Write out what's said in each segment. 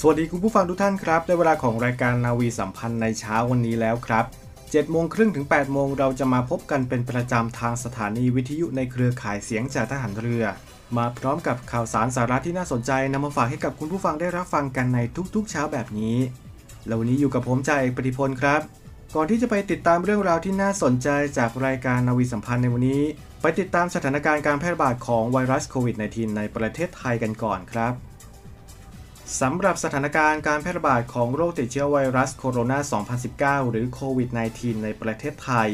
สวัสดีคุณผู้ฟังทุกท่านครับ ได้เวลาของรายการนาวีสัมพันธ์ในเช้าวันนี้แล้วครับ7โมงครึ่งถึง8โมงเราจะมาพบกันเป็นประจำทางสถานีวิทยุในเครือข่ายเสียงจากทหารเรือ มาพร้อมกับข่าวสารสาระที่น่าสนใจนำมาฝากให้กับคุณผู้ฟังได้รับฟังกันในทุกๆ เช้าแบบนี้แล้ววันนี้อยู่กับผมจ่าเอกปฏิพลครับ ก่อนที่จะไปติดตามเรื่องราวที่น่าสนใจจากรายการนาวีสัมพันธ์ในวันนี้ ไปติดตามสถานการณ์การแพร่ระบาดของไวรัสโควิด -19 ในประเทศไทยกันก่อนครับ สำหรับสถานการณ์การแพร่ระบาดของโรคติดเชื้อไวรัสโคโรนา 2019 หรือโควิด -19 ในประเทศไทย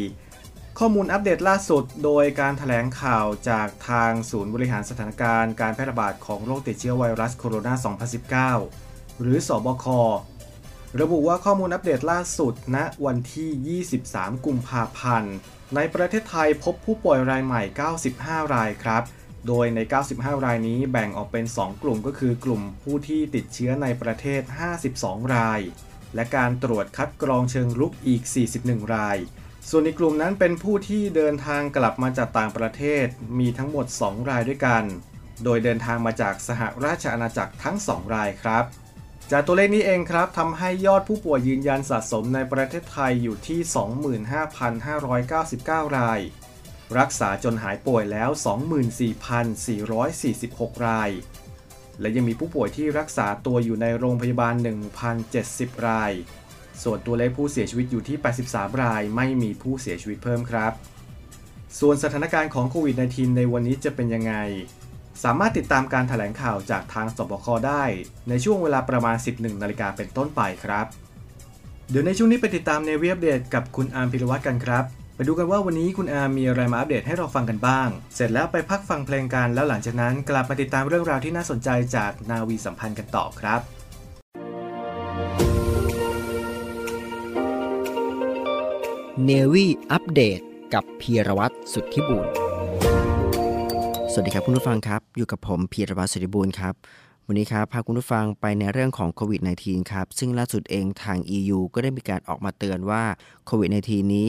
ข้อมูลอัปเดตล่าสุดโดยการถแถลงข่าวจากทางศูนย์บริหารสถานการณ์การแพร่ระบาดของโรคติดเชื้อไวรัสโคโรนา 2019 หรือสอบค ระบุว่าข้อมูลอัปเดตล่าสุดณวันที่ 23 กุมภาพันธ์ ในประเทศไทยพบผู้ป่วยรายใหม่ 95 รายครับ โดยใน 95 รายนี้แบ่งออกเป็น 2 กลุ่มก็คือกลุ่มผู้ที่ติดเชื้อในประเทศ 52 ราย และการตรวจคัดกรองเชิงรุกอีก 41 ราย ส่วนในกลุ่มนั้นเป็นผู้ที่เดินทางกลับมาจากต่างประเทศมีทั้งหมด 2 รายด้วยกัน โดยเดินทางมาจากสหราชอาณาจักรทั้ง 2 รายครับ จากตัวเลขนี้เองครับทำให้ยอดผู้ป่วยยืนยันสะสมในประเทศไทยอยู่ที่ 25,599 ราย รักษาจนหายป่วยแล้ว 24,446 ราย และยังมีผู้ป่วยที่รักษาตัวอยู่ในโรงพยาบาล 1,070 ราย ส่วนตัวเลขผู้เสียชีวิตอยู่ที่ 83 ราย ไม่มีผู้เสียชีวิตเพิ่มครับ ส่วนสถานการณ์ของโควิด -19 ในวันนี้จะเป็นยังไง สามารถติดตามการถแถลงข่าวจากทางสบคได้ ในช่วงเวลาประมาณ 11นาฬิกาเป็นต้นไปครับ เดี๋ยวในช่วงนี้ไปติดตามในเว็บเดตกับคุณอาร์มพิรวัตรกันครับ ดูกันว่าวันนี้คุณอามมีอะไรมาอัปเดตให้เราฟังกันบ้าง เสร็จแล้วไปพักฟังเพลงกัน แล้วหลังจากนั้นกลับมาติดตามเรื่องราวที่น่าสนใจจากนาวีสัมพันธ์กันต่อครับเนวี่อัปเดตกับพีรวัตรสุทธิบุญสวัสดีครับคุณผู้ฟังครับ อยู่กับผมพีรวัตรสุทธิบุญครับ วันนี้ครับพาคุณผู้ฟังไปในเรื่องของโควิด -19 ครับ ซึ่งล่าสุดเองทาง EU ก็ได้มีการออกมาเตือนว่าโควิด -19 นี้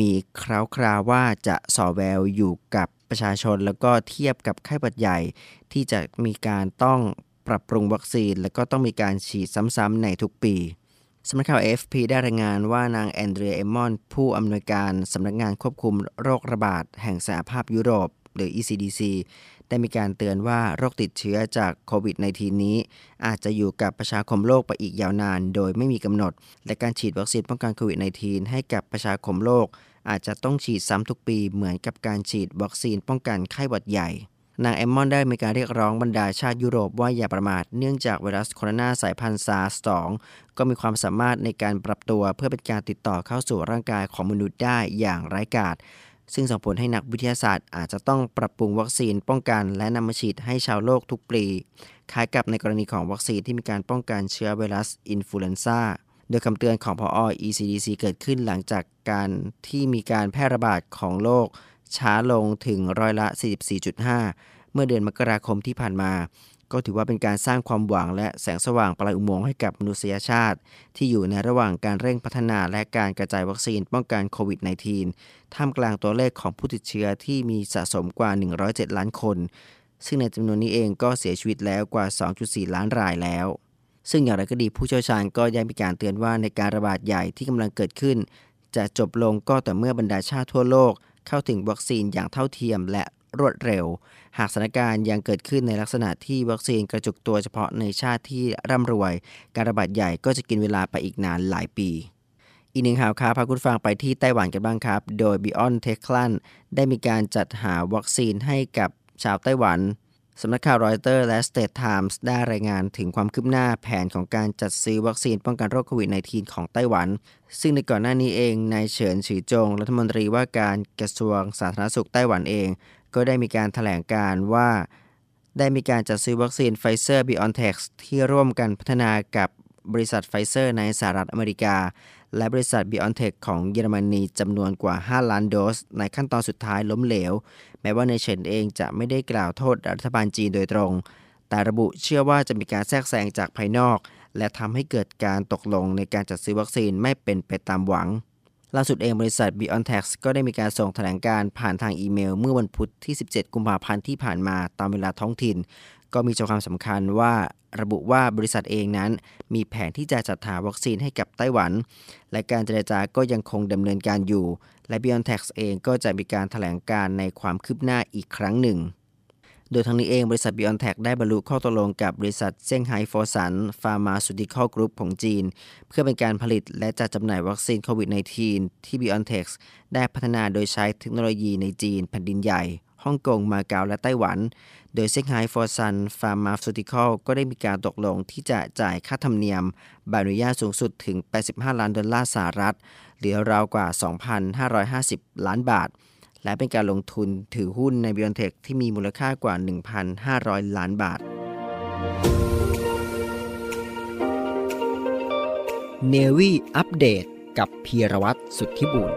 มีคราวคราวว่าจะสอแววอยู่กับประชาชน แล้วก็เทียบกับไข้หวัดใหญ่ ที่จะมีการต้องปรับปรุงวัคซีน แล้วก็ต้องมีการฉีดซ้ำๆในทุกปีสำนักข่าว AFP ได้รายงานว่านางแอนเดรียเอมอน ผู้อำนวยการสำนักงานควบคุมโรคระบาดแห่งสหภาพยุโรป หรือ ECDC ได้มีการเตือนว่าโรคติดเชื้อจากโควิด -19 นี้ อาจจะอยู่กับประชาคมโลกไปอีกยาวนาน โดยไม่มีกำหนด และการฉีดวัคซีนป้องกันโควิด -19 ให้กับประชาคมโลก อาจจะต้องฉีดซ้ำทุกปีเหมือนกับการฉีดวัคซีนป้องกันไข้หวัดใหญ่นางเอมมอนได้มีการเรียกร้องบรรดาชาติยุโรปว่าอย่าประมาทเนื่องจากไวรัสโคโรนาสายพันธุ์ซาร์ส2ก็มีความสามารถในการปรับตัวเพื่อเป็นการติดต่อเข้าสู่ร่างกายของมนุษย์ได้อย่างไร้กาศ ซึ่งส่งผลให้นักวิทยาศาสตร์อาจจะต้องปรับปรุงวัคซีนป้องกัน และนำมาฉีดให้ชาวโลกทุกปี คล้ายกับในกรณีของวัคซีนที่มีการป้องกันเชื้อไวรัสอินฟลูเอนซ่า โดยคำเตือนของพออ ECDC เกิดขึ้นหลังจากการที่มีการแพร่ระบาดของโรคช้าลงถึงร้อยละ 44.5 เมื่อเดือนมกราคมที่ผ่านมา ก็ถือว่าเป็นการสร้างความหวังและแสงสว่างปลายอุโมงค์ให้กับมนุษยชาติ ที่อยู่ในระหว่างการเร่งพัฒนาและการกระจายวัคซีนป้องกันโควิด -19 ท่ามกลางตัวเลขของผู้ติดเชื้อที่มีสะสมกว่า 107 ล้านคน ซึ่งในจำนวนนี้เองก็เสียชีวิตแล้วกว่า 2.4 ล้านรายแล้ว ซึ่งอย่างไรก็ดีผู้เชี่ยวชาญก็ยังมีการเตือนว่าในการระบาดใหญ่ที่กำลังเกิดขึ้น จะจบลงก็แต่เมื่อบรรดาชาติทั่วโลก เข้าถึงวัคซีนอย่างเท่าเทียม และ รวดเร็ว หากสถานการณ์ยังเกิดขึ้นในลักษณะที่วัคซีนกระจุกตัวเฉพาะในชาติที่ร่ำรวย การระบาดใหญ่ก็จะกินเวลาไปอีกนานหลายปีอีกหนึ่งข่าวครับพาคุณฟังไปที่ไต้หวันกันบ้างครับ โดย Beyond t e c h l a n ได้มีการจัดหาวัคซีนให้กับชาวไต้หวัน สำนักข่าวรอยเตอร์และ State Times ได้รายงานถึงความคืบหน้าแผนของการจัดซื้อวัคซีนป้องกันโรคโควิด -19 ของไต้หวัน ซึ่งในก่อนหน้านี้เองนายเฉินฉีจง รัฐมนตรีว่าการกระทรวงสาธารณสุขไต้หวันเอง ก็ได้มีการแถลงการณ์ว่าได้มีการจัดซื้อวัคซีนไฟเซอร์ BioNTech ที่ร่วมกันพัฒนากับบริษัทไฟเซอร์ในสหรัฐอเมริกา และบริษัท BioNTech ของเยอรมนีจำนวนกว่า 5 ล้านโดส ในขั้นตอนสุดท้ายล้มเหลว แม้ว่านายเฉินเองจะไม่ได้กล่าวโทษรัฐบาลจีนโดยตรง แต่ระบุเชื่อว่าจะมีการแทรกแซงจากภายนอก และทำให้เกิดการตกลงในการจัดซื้อวัคซีนไม่เป็นไปตามหวัง ล่าสุดเองบริษัท BioNTech ก็ได้มีการส่งแถลงการผ่านทางอีเมล เมื่อวันพุธที่ 17 กุมภาพันธ์ที่ผ่านมาตามเวลาท้องถิ่น ก็มีใจความสำคัญว่าระบุว่าบริษัทเองนั้น มีแผนที่จะจัดหาวัคซีนให้กับไต้หวัน และการเจรจาก็ยังคงดำเนินการอยู่ และ BioNTech เองก็จะมีการถแถลงการในความคืบหน้าอีกครั้งหนึ่ง โดยทั้งนี้เองบริษัท BioNTech ได้บรรลุข้อตกลงกับบริษัทเซี่ยงไฮ้ฟอร์สันPharmaceutical Group ของจีน เพื่อเป็นการผลิตและจัดจำหน่ายวัคซีนโควิด -19 ที่ BioNTech ได้พัฒนาโดยใช้เทคโนโลยีในจีนแผ่นดินใหญ่ฮ่องกง มาเก๊า และไต้หวัน โดยเซี่ยงไฮ้ Fosun Pharmaceutical ก็ได้มีการตกลงที่จะจ่ายค่าธรรมเนียมใบอนุญาตสูงสุดถึง 85 ล้านดอลลาร์สหรัฐ หรือราวกว่า 2,550 ล้านบาท และเป็นการลงทุนถือหุ้นใน BioNTech ที่มีมูลค่ากว่า 1,500 ล้านบาทเนวีอัปเดตกับพีรวัตรสุทธิบุญ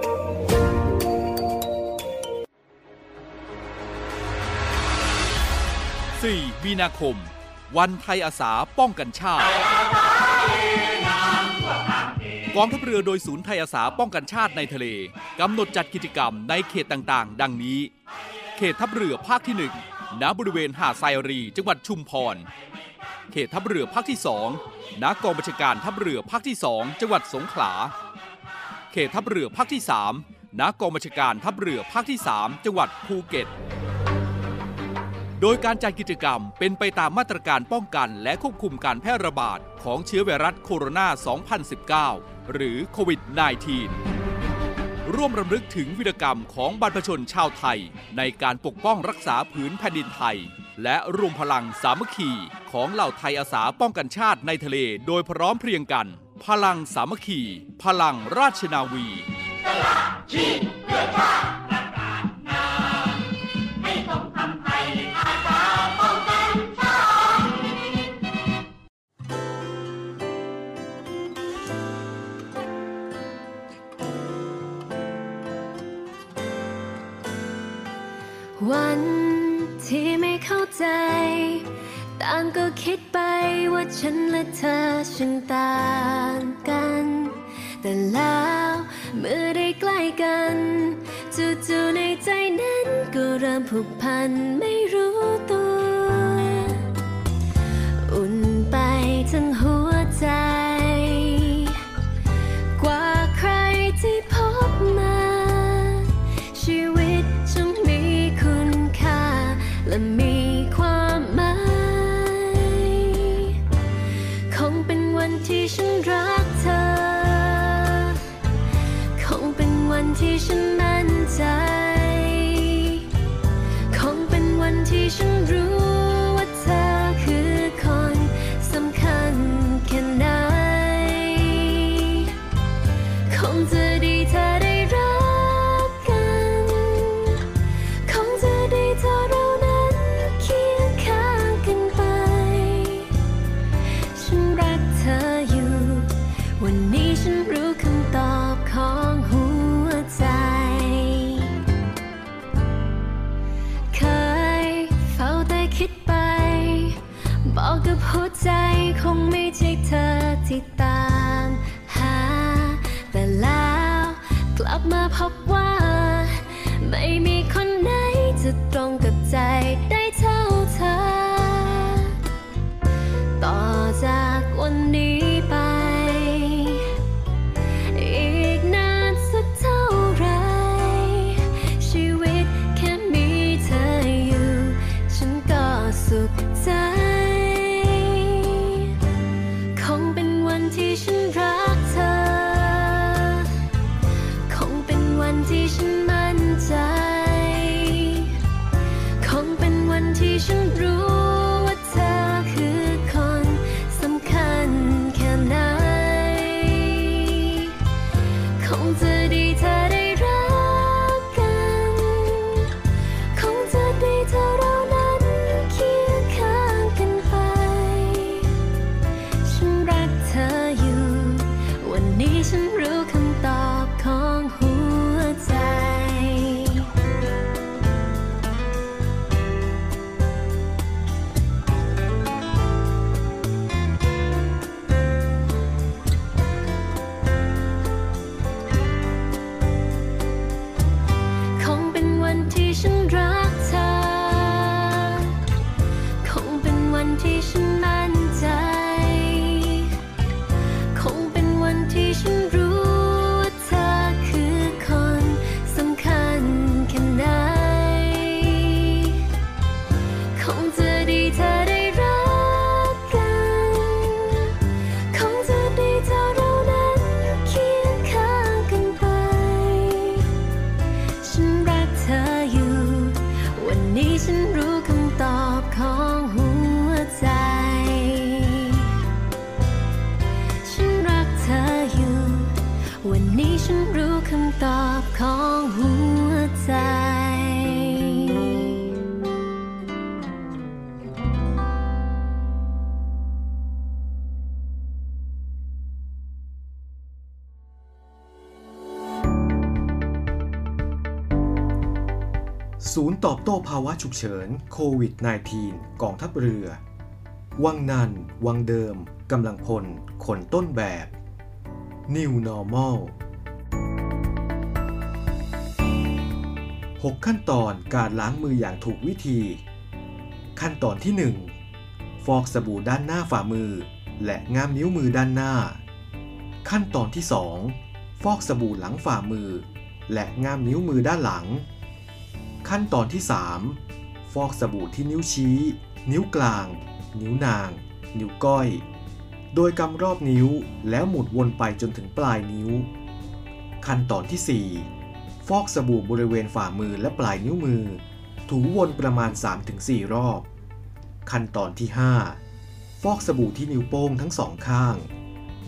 4มีนาคม วันไทยอาสาป้องกันชาติ กองทัพเรือโดยศูนย์ไทยอาสาป้องกันชาติในทะเลกำหนดจัดกิจกรรมในเขตต่างๆ ดังนี้ เขตทัพเรือภาคที่ 1 ณ บริเวณหาดไซรี จังหวัดชุมพร เขตทัพเรือภาคที่ 2 ณ กองบัญชาการทัพเรือภาคที่ 2 จังหวัดสงขลา เขตทัพเรือภาคที่ 3 ณ กองบัญชาการทัพเรือภาคที่ 3 จังหวัดภูเก็ต โดยการจัดกิจกรรมเป็นไปตามมาตรการป้องกันและควบคุมการแพร่ระบาดของเชื้อไวรัสโคโรนา 2019 หรือโควิด -19 ร่วมรำลึกถึงวิรกรรมของบรรพชนชาวไทย ในการปกป้องรักษาผืนแผ่นดินไทย และรวมพลังสามัคคีของเหล่าไทยอาสาป้องกันชาติในทะเลโดยพร้อมเพรียงกัน พลังสามัคคี พลังราชนาวีวัน ไม่มีคนไหนจะตรันรู้คำตอบของหัวใจ ศูนย์ตอบโต้ภาวะฉุกเฉินโควิด -19 กองทัพเรือ วังนัน วังเดิม กำลังพล คนต้นแบบ New Normal 6 ขั้นตอนการล้างมืออย่างถูกวิธี ขั้นตอนที่ 1 ฟอกสบู่ด้านหน้าฝ่ามือ และง่ามนิ้วมือด้านหน้า ขั้นตอนที่ 2 ฟอกสบู่หลังฝ่ามือ และง่ามนิ้วมือด้านหลัง ขั้นตอนที่ 3 ฟอกสบู่ที่นิ้วชี้ นิ้วกลาง นิ้วนาง นิ้วก้อย โดยกำรอบนิ้วแล้วหมุนวนไปจนถึงปลายนิ้ว ขั้นตอนที่ 4 ฟอกสบู่บริเวณฝ่ามือและปลายนิ้วมือ ถูวนประมาณ 3-4 รอบ ขั้นตอนที่ 5 ฟอกสบู่ที่นิ้วโป้งทั้งสองข้าง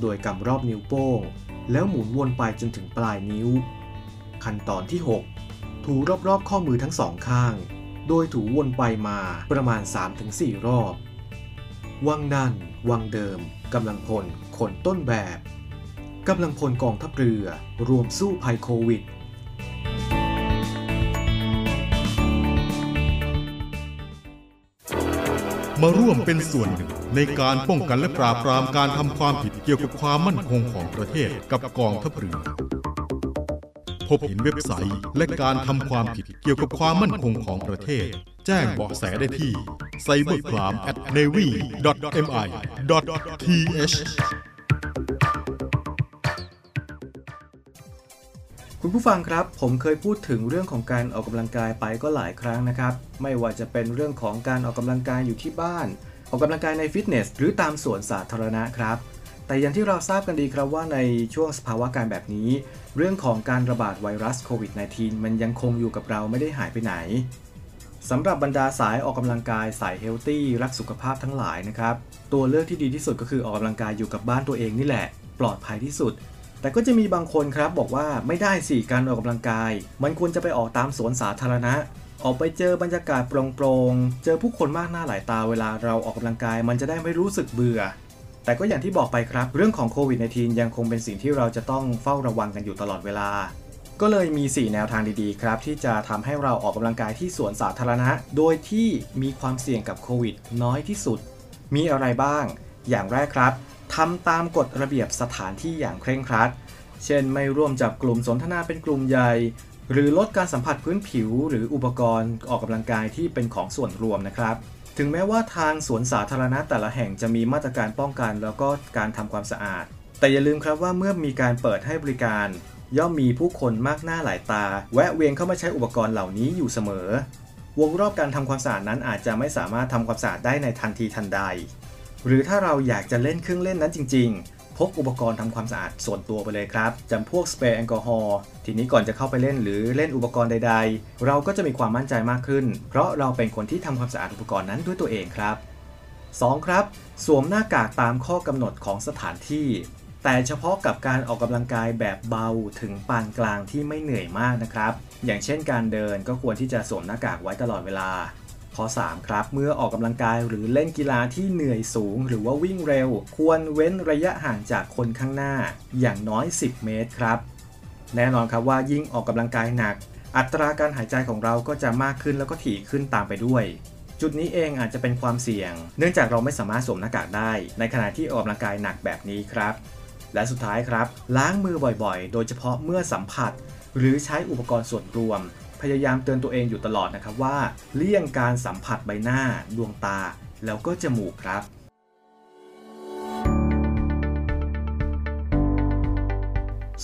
โดยกำรอบนิ้วโป้ง แล้วหมุนวนไปจนถึงปลายนิ้ว ขั้นตอนที่ 6 ถูรอบๆข้อมือทั้งสองข้าง โดยถูวนไปมาประมาณ 3-4 รอบ วังนั่น วังเดิมกำลังพลคนต้นแบบกำลังพลกองทัพเรือ รวมสู้ภัยโควิด มาร่วมเป็นส่วนหนึ่ง ในการป้องกันและปราบปรามการทำความผิดเกี่ยวกับความมั่นคงของประเทศกับกองทัพเรือพบเห็นเว็บไซต์และการทำความผิดเกี่ยวกับความมั่นคงของประเทศ แจ้งเบาะแสได้ที่ cybercrime@navy.mi.th คุณผู้ฟังครับ ผมเคยพูดถึงเรื่องของการออกกำลังกายไปก็หลายครั้งนะครับ ไม่ว่าจะเป็นเรื่องของการออกกำลังกายอยู่ที่บ้าน ออกกำลังกายในฟิตเนสหรือตามสวนสาธารณะครับ แต่อย่างที่เราทราบกันดีครับว่าในช่วงสภาวะการแบบนี้ เรื่องของการระบาดไวรัสโควิด -19 มันยังคงอยู่กับเราไม่ได้หายไปไหนสำหรับบรรดาสายออกกำลังกายสายเฮลตี้รักสุขภาพทั้งหลายนะครับ ตัวเลือกที่ดีที่สุดก็คือออกกำลังกายอยู่กับบ้านตัวเองนี่แหละ ปลอดภัยที่สุด แต่ก็จะมีบางคนครับบอกว่าไม่ได้สิการออกกำลังกาย มันควรจะไปออกตามสวนสาธารณะ ออกไปเจอบรรยากาศโปร่งๆ เจอผู้คนมากหน้าหลายตาเวลาเราออกกำลังกาย มันจะได้ไม่รู้สึกเบื่อ แต่ก็อย่างที่บอกไปครับ เรื่องของโควิด -19 ยังคงเป็นสิ่งที่เราจะต้องเฝ้าระวังกันอยู่ตลอดเวลา ก็เลยมี 4 แนวทางดีๆครับ ที่จะทำให้เราออกกำลังกายที่สวนสาธารณะ โดยที่มีความเสี่ยงกับโควิดน้อยที่สุด มีอะไรบ้าง อย่างแรกครับ ทำตามกฎระเบียบสถานที่อย่างเคร่งครัด เช่นไม่ร่วมจับกลุ่มสนทนาเป็นกลุ่มใหญ่ หรือลดการสัมผัสพื้นผิว หรืออุปกรณ์ออกกำลังกายที่เป็นของส่วนรวมนะครับถึงแม้ว่าทางสวนสาธารณะแต่ละแห่งจะมีมาตรการป้องกันแล้วก็การทำความสะอาด แต่อย่าลืมครับว่าเมื่อมีการเปิดให้บริการ ย่อมมีผู้คนมากหน้าหลายตา แวะเวียนเข้ามาใช้อุปกรณ์เหล่านี้อยู่เสมอ วงรอบการทำความสะอาดนั้นอาจจะไม่สามารถทำความสะอาดได้ในทันทีทันใด หรือถ้าเราอยากจะเล่นเครื่องเล่นนั้นจริง ๆ พกอุปกรณ์ทำความสะอาดส่วนตัวไปเลยครับจำพวกสเปรย์แอลกอฮอล์ทีนี้ก่อนจะเข้าไปเล่นหรือเล่นอุปกรณ์ใด ๆ เราก็จะมีความมั่นใจมากขึ้น เพราะเราเป็นคนที่ทำความสะอาดอุปกรณ์นั้นด้วยตัวเองครับ 2. ครับ สวมหน้ากากตามข้อกำหนดของสถานที่ แต่เฉพาะกับการออกกำลังกายแบบเบาถึงปานกลางที่ไม่เหนื่อยมากนะครับ อย่างเช่นการเดินก็ควรที่จะสวมหน้ากากไว้ตลอดเวลา ข้อ 3 ครับ เมื่อออกกำลังกายหรือเล่นกีฬาที่เหนื่อยสูง หรือว่าวิ่งเร็ว ควรเว้นระยะห่างจากคนข้างหน้า อย่างน้อย 10 เมตรครับ แน่นอนครับว่ายิ่งออกกำลังกายหนัก อัตราการหายใจของเราก็จะมากขึ้นแล้วก็ถี่ขึ้นตามไปด้วย จุดนี้เองอาจจะเป็นความเสี่ยง เนื่องจากเราไม่สามารถสวมหน้ากากได้ ในขณะที่ออกกำลังกายหนักแบบนี้ครับ และสุดท้ายครับ ล้างมือบ่อยๆ โดยเฉพาะเมื่อสัมผัส หรือใช้อุปกรณ์ส่วนรวม พยายามเตือนตัวเองอยู่ตลอดนะครับว่า เลี่ยงการสัมผัสใบหน้า ดวงตา แล้วก็จมูกครับ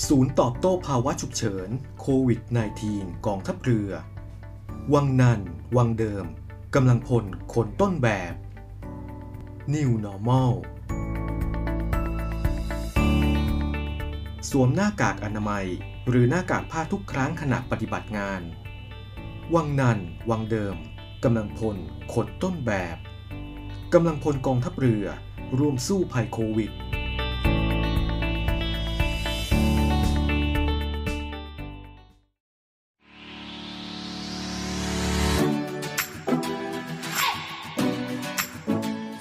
ศูนย์ตอบโต้ภาวะฉุกเฉินโควิด -19 กองทัพเรือ วังนัน วังเดิม กำลังพลคนต้นแบบ New Normal สวมหน้ากากอนามัย หรือหน้ากากผ้าทุกครั้งขณะปฏิบัติงาน วังนัน วังเดิม กำลังพลคนต้นแบบกำลังพลกองทัพเรือ ร่วมสู้ภัยโควิด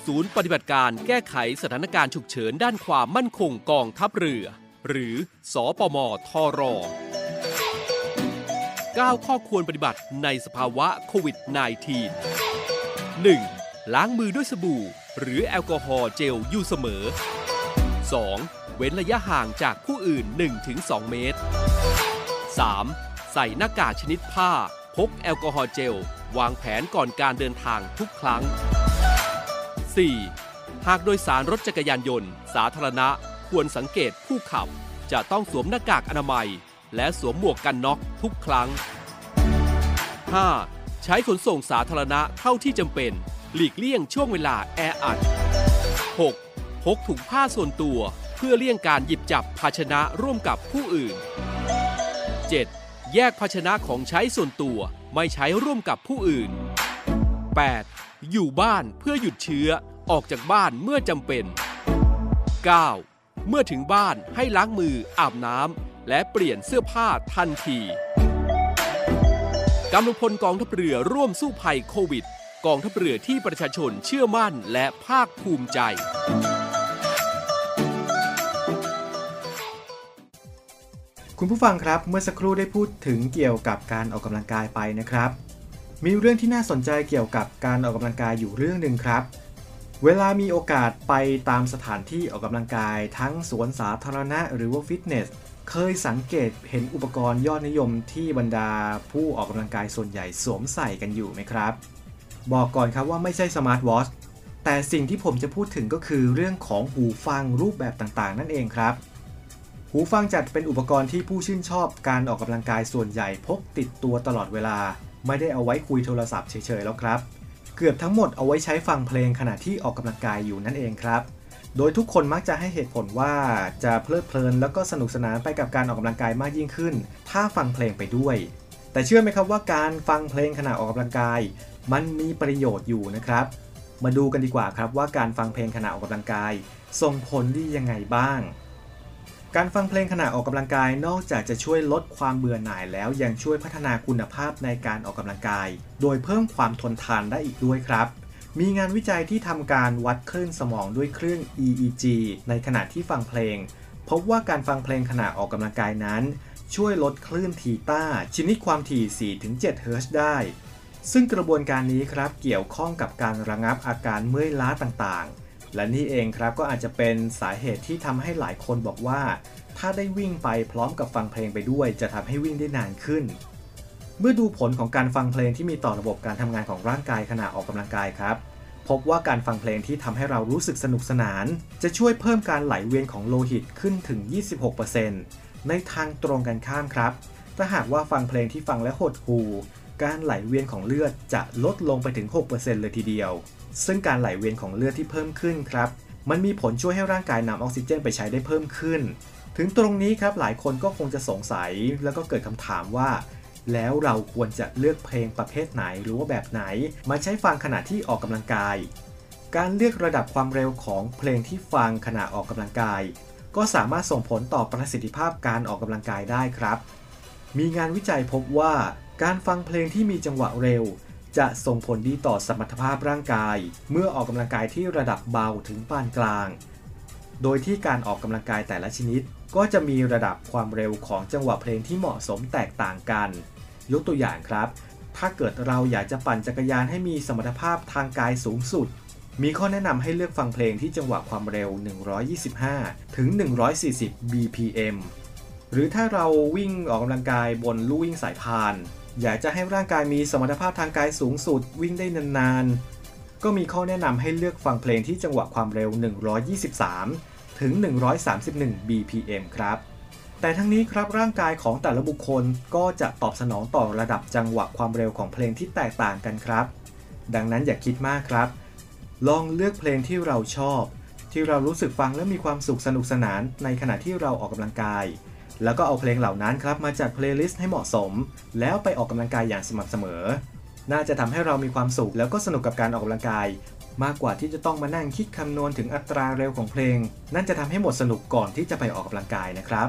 ศูนย์ปฏิบัติการแก้ไขสถานการณ์ฉุกเฉินด้านความมั่นคงกองทัพเรือ หรือ สอปมทร 9 ข้อควรปฏิบัติในสภาวะโควิด -19 1. ล้างมือด้วยสบู่ หรือแอลกอฮอล์เจลอยู่เสมอ 2. เว้นระยะห่างจากผู้อื่น 1-2 เมตร 3. ใส่หน้ากากชนิดผ้า พกแอลกอฮอล์เจล วางแผนก่อนการเดินทางทุกครั้ง 4. หากโดยสารรถจักรยานยนต์ สาธารณะควรสังเกตผู้ขับ จะต้องสวมหน้ากากอนามัย และสวมหมวกกันน็อกทุกครั้ง 5. ใช้ขนส่งสาธารณะเท่าที่จำเป็น หลีกเลี่ยงช่วงเวลาแออัด 6. พกถุงผ้าส่วนตัว เพื่อเลี่ยงการหยิบจับภาชนะร่วมกับผู้อื่น 7. แยกภาชนะของใช้ส่วนตัวไม่ใช้ร่วมกับผู้อื่น 8. อยู่บ้านเพื่อหยุดเชื้อออกจากบ้านเมื่อจำเป็น 9. เมื่อถึงบ้านให้ล้างมืออาบน้ำ และเปลี่ยนเสื้อผ้าทันทีกำลังพลกองทัพเรือร่วมสู้ภัยโควิด กองทัพเรือที่ประชาชนเชื่อมั่นและภาคภูมิใจ คุณผู้ฟังครับเมื่อสักครู่ได้พูดถึงเกี่ยวกับการออกกำลังกายไปนะครับ มีเรื่องที่น่าสนใจเกี่ยวกับการออกกำลังกายอยู่เรื่องหนึ่งครับ เวลามีโอกาสไปตามสถานที่ออกกำลังกายทั้งสวนสาธารณะหรือว่าฟิตเนส เคยสังเกตเห็นอุปกรณ์ยอดนิยมที่บรรดาผู้ออกกำลังกายส่วนใหญ่สวมใส่กันอยู่ไหมครับ บอกก่อนครับว่าไม่ใช่สมาร์ทวอชแต่สิ่งที่ผมจะพูดถึงก็คือเรื่องของหูฟังรูปแบบต่างๆ นั่นเองครับ หูฟังจัดเป็นอุปกรณ์ที่ผู้ชื่นชอบการออกกำลังกายส่วนใหญ่พกติดตัวตลอดเวลา ไม่ได้เอาไว้คุยโทรศัพท์เฉยๆแล้วครับ เกือบทั้งหมดเอาไว้ใช้ฟังเพลงขณะที่ออกกำลังกายอยู่นั่นเองครับ โดยทุกคนมักจะให้เหตุผลว่าจะเพลิดเพลินแล้วก็สนุกสนานไปกับการออกกำลังกายมากยิ่งขึ้น ถ้าฟังเพลงไปด้วย แต่เชื่อไหมครับว่าการฟังเพลงขณะออกกำลังกาย มันมีประโยชน์อยู่นะครับ มาดูกันดีกว่าครับว่าการฟังเพลงขณะออกกำลังกาย ส่งผลดียังไงบ้าง การฟังเพลงขณะออกกำลังกายนอกจากจะช่วยลดความเบื่อหน่ายแล้วยังช่วยพัฒนาคุณภาพในการออกกำลังกาย โดยเพิ่มความทนทานได้อีกด้วยครับ มีงานวิจัยที่ทำการวัดคลื่นสมองด้วยเครื่อง EEG ในขณะที่ฟังเพลง พบว่าการฟังเพลงขณะออกกำลังกายนั้น ช่วยลดคลื่นทีต้า ชนิดความถี่ 4-7 เฮิรตซ์ได้ ซึ่งกระบวนการนี้ครับเกี่ยวข้องกับการระงับอาการเมื่อยล้าต่างๆ และนี่เองครับก็อาจจะเป็นสาเหตุที่ทำให้หลายคนบอกว่า ถ้าได้วิ่งไปพร้อมกับฟังเพลงไปด้วย จะทำให้วิ่งได้นานขึ้น เมื่อดูผลของการฟังเพลงที่มีต่อระบบการทำงานของร่างกายขณะออกกำลังกายครับ พบว่าการฟังเพลงที่ทำให้เรารู้สึกสนุกสนาน จะช่วยเพิ่มการไหลเวียนของโลหิตขึ้นถึง 26%ในทางตรงกันข้ามครับ ถ้าหากว่าฟังเพลงที่ฟังและหดหูการไหลเวียนของเลือดจะลดลงไปถึง 6%เลยทีเดียว ซึ่งการไหลเวียนของเลือดที่เพิ่มขึ้นครับ มันมีผลช่วยให้ร่างกายนำออกซิเจนไปใช้ได้เพิ่มขึ้น ถึงตรงนี้ครับหลายคนก็คงจะสงสัยแล้วก็เกิดคำถามว่า แล้วเราควรจะเลือกเพลงประเภทไหนหรือว่าแบบไหน มาใช้ฟังขณะที่ออกกำลังกาย การเลือกระดับความเร็วของเพลงที่ฟังขณะออกกำลังกาย ก็สามารถส่งผลต่อประสิทธิภาพการออกกำลังกายได้ครับ มีงานวิจัยพบว่า การฟังเพลงที่มีจังหวะเร็ว จะส่งผลดีต่อสมรรถภาพร่างกาย เมื่อออกกำลังกายที่ระดับเบาถึงปานกลาง โดยที่การออกกำลังกายแต่ละชนิด ก็จะมีระดับความเร็วของจังหวะเพลงที่เหมาะสมแตกต่างกัน ยกตัวอย่างครับ ถ้าเกิดเราอยากจะปั่นจักรยานให้มีสมรรถภาพทางกายสูงสุด มีข้อแนะนำให้เลือกฟังเพลงที่จังหวะความเร็ว 125 ถึง 140 BPM หรือถ้าเราวิ่งออกกำลังกายบนลู่วิ่งสายพาน อยากจะให้ร่างกายมีสมรรถภาพทางกายสูงสุดวิ่งได้นานๆ ก็มีข้อแนะนำให้เลือกฟังเพลงที่จังหวะความเร็ว 123 ถึง 131 BPM ครับ แต่ทั้งนี้ครับร่างกายของแต่ละบุคคลก็จะตอบสนองต่อระดับจังหวะความเร็วของเพลงที่แตกต่างกันครับ ดังนั้นอย่าคิดมากครับ ลองเลือกเพลงที่เราชอบ ที่เรารู้สึกฟังและมีความสุขสนุกสนานในขณะที่เราออกกำลังกาย แล้วก็เอาเพลงเหล่านั้นครับมาจัด playlist ให้เหมาะสม แล้วไปออกกำลังกายอย่างสม่ำเสมอ น่าจะทำให้เรามีความสุขแล้วก็สนุกกับการออกกำลังกาย มากกว่าที่จะต้องมานั่งคิดคำนวณถึงอัตราเร็วของเพลง นั่นจะทำให้หมดสนุกก่อนที่จะไปออกกำลังกายนะครับ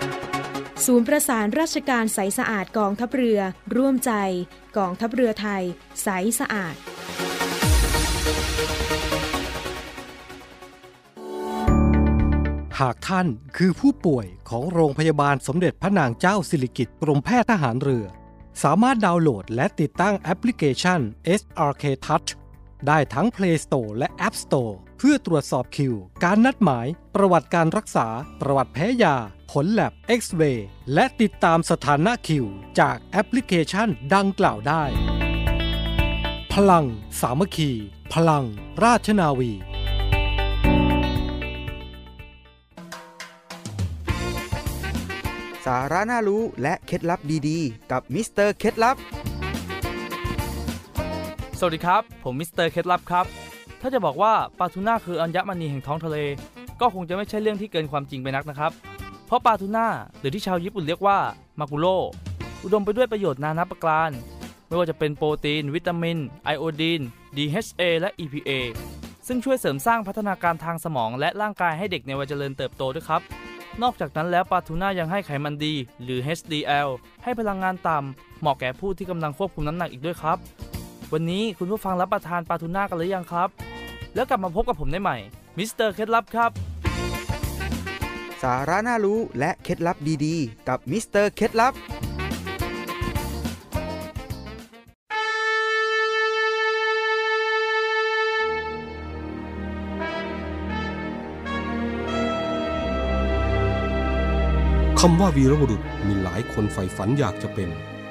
ศูนย์ประสานราชการใสสะอาดกองทัพเรือ ร่วมใจ กองทัพเรือไทย ใสสะอาด หากท่านคือผู้ป่วยของโรงพยาบาลสมเด็จพระนางเจ้าสิริกิติ์กรมแพทย์ทหารเรือ สามารถดาวน์โหลดและติดตั้งแอปพลิเคชัน SRK Touch ได้ทั้ง Play Store และ App Store พื่อตรวจสอบคิว การนัดหมาย ประวัติการรักษา ประวัติแพ้ยา ผลแลบ X-ray และติดตามสถานะคิว จากแอปพลิเคชันดังกล่าวได้ พลัง สามัคคี พลัง ราชนาวีสาระน่ารู้และเคล็ดลับดีๆ กับมิสเตอร์เคล็ดลับ สวัสดีครับ ผมมิสเตอร์เคล็ดลับครับ ถ้าจะบอกว่าปลาทูน่าคืออัญมณีแห่งท้องทะเล ก็คงจะไม่ใช่เรื่องที่เกินความจริงไปนักนะครับ เพราะปลาทูน่าหรือที่ชาวญี่ปุ่นเรียกว่ามากุโรอุดมไปด้วยประโยชน์นานับประการ ไม่ว่าจะเป็นโปรตีน วิตามิน ไอโอดีน DHA และ EPA ซึ่งช่วยเสริมสร้างพัฒนาการทางสมองและร่างกายให้เด็กในวัยเจริญเติบโตด้วยครับ นอกจากนั้นแล้วปลาทูน่ายังให้ไขมันดี หรือ HDL ให้พลังงานต่ำเหมาะแก่ผู้ที่กำลังควบคุมน้ำหนักอีกด้วยครับ วันนี้คุณผู้ฟังรับประทานปลาทูน่ากันหรือยังครับ แล้วกลับมาพบกับผมได้ใหม่มิสเตอร์เคล็ดลับครับ สาระน่ารู้และเคล็ดลับดีๆ กับมิสเตอร์เคล็ดลับคำว่าวีรบุรุษมีหลายคนใฝ่ฝันอยากจะเป็น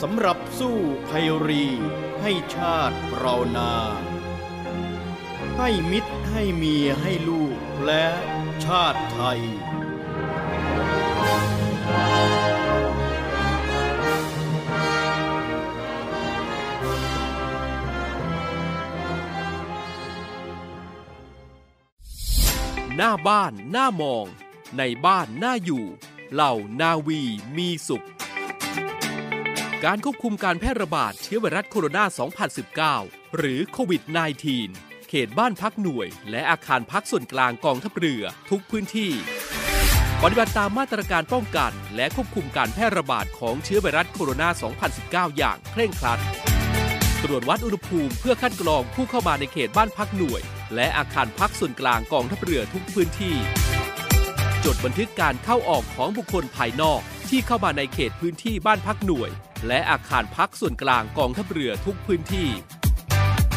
สำหรับสู้ภัยรีให้ชาติเรานา ให้มิตรให้เมียให้ลูกและชาติไทย หน้าบ้านหน้ามอง ในบ้านหน้าอยู่ เหล่านาวีมีสุข การควบคุมการแพร่ระบาดเชื้อไวรัสโคโรนา 2019 หรือโควิด -19 เขตบ้านพักหน่วย และอาคารพักส่วนกลางกองทัพเรือทุกพื้นที่ ปฏิบัติตามมาตรการป้องกัน และควบคุมการแพร่ระบาดของเชื้อไวรัสโคโรนา 2019 อย่างเคร่งครัด ตรวจวัดอุณหภูมิเพื่อคัดกรองผู้เข้ามาในเขตบ้านพักหน่วย และอาคารพักส่วนกลางกองทัพเรือทุกพื้นที่ จดบันทึกการเข้าออกของบุคคลภายนอกที่เข้ามาในเขตพื้นที่บ้านพักหน่วย และอาคารพักส่วนกลางกองทัพเรือทุกพื้นที่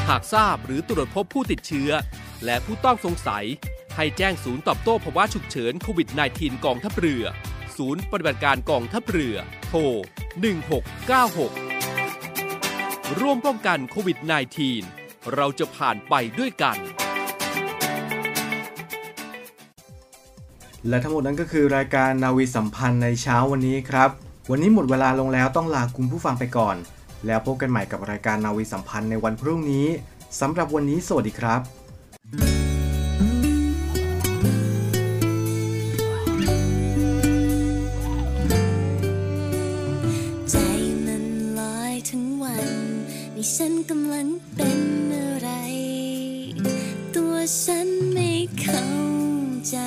หากทราบหรือตรวจพบผู้ติดเชื้อ และผู้ต้องสงสัย ให้แจ้งศูนย์ตอบโต้ภาวะฉุกเฉินโควิด -19 กองทัพเรือ ศูนย์ปฏิบัติการกองทัพเรือ โทร 1696 ร่วมป้องกันโควิด -19 เราจะผ่านไปด้วยกันและทั้งหมดนั้นก็คือรายการนาวีสัมพันธ์ในเช้าวันนี้ครับ วันนี้หมดเวลาลงแล้วต้องลาคุณผู้ฟังไปก่อน แล้วพบกันใหม่กับรายการนาวีสัมพันธ์ในวันพรุ่งนี้สำหรับวันนี้สวัสดีครับ ใจมันลอยทั้งวันนี่ฉันกำลังเป็นอะไร ตัวฉันไม่เข้าใจ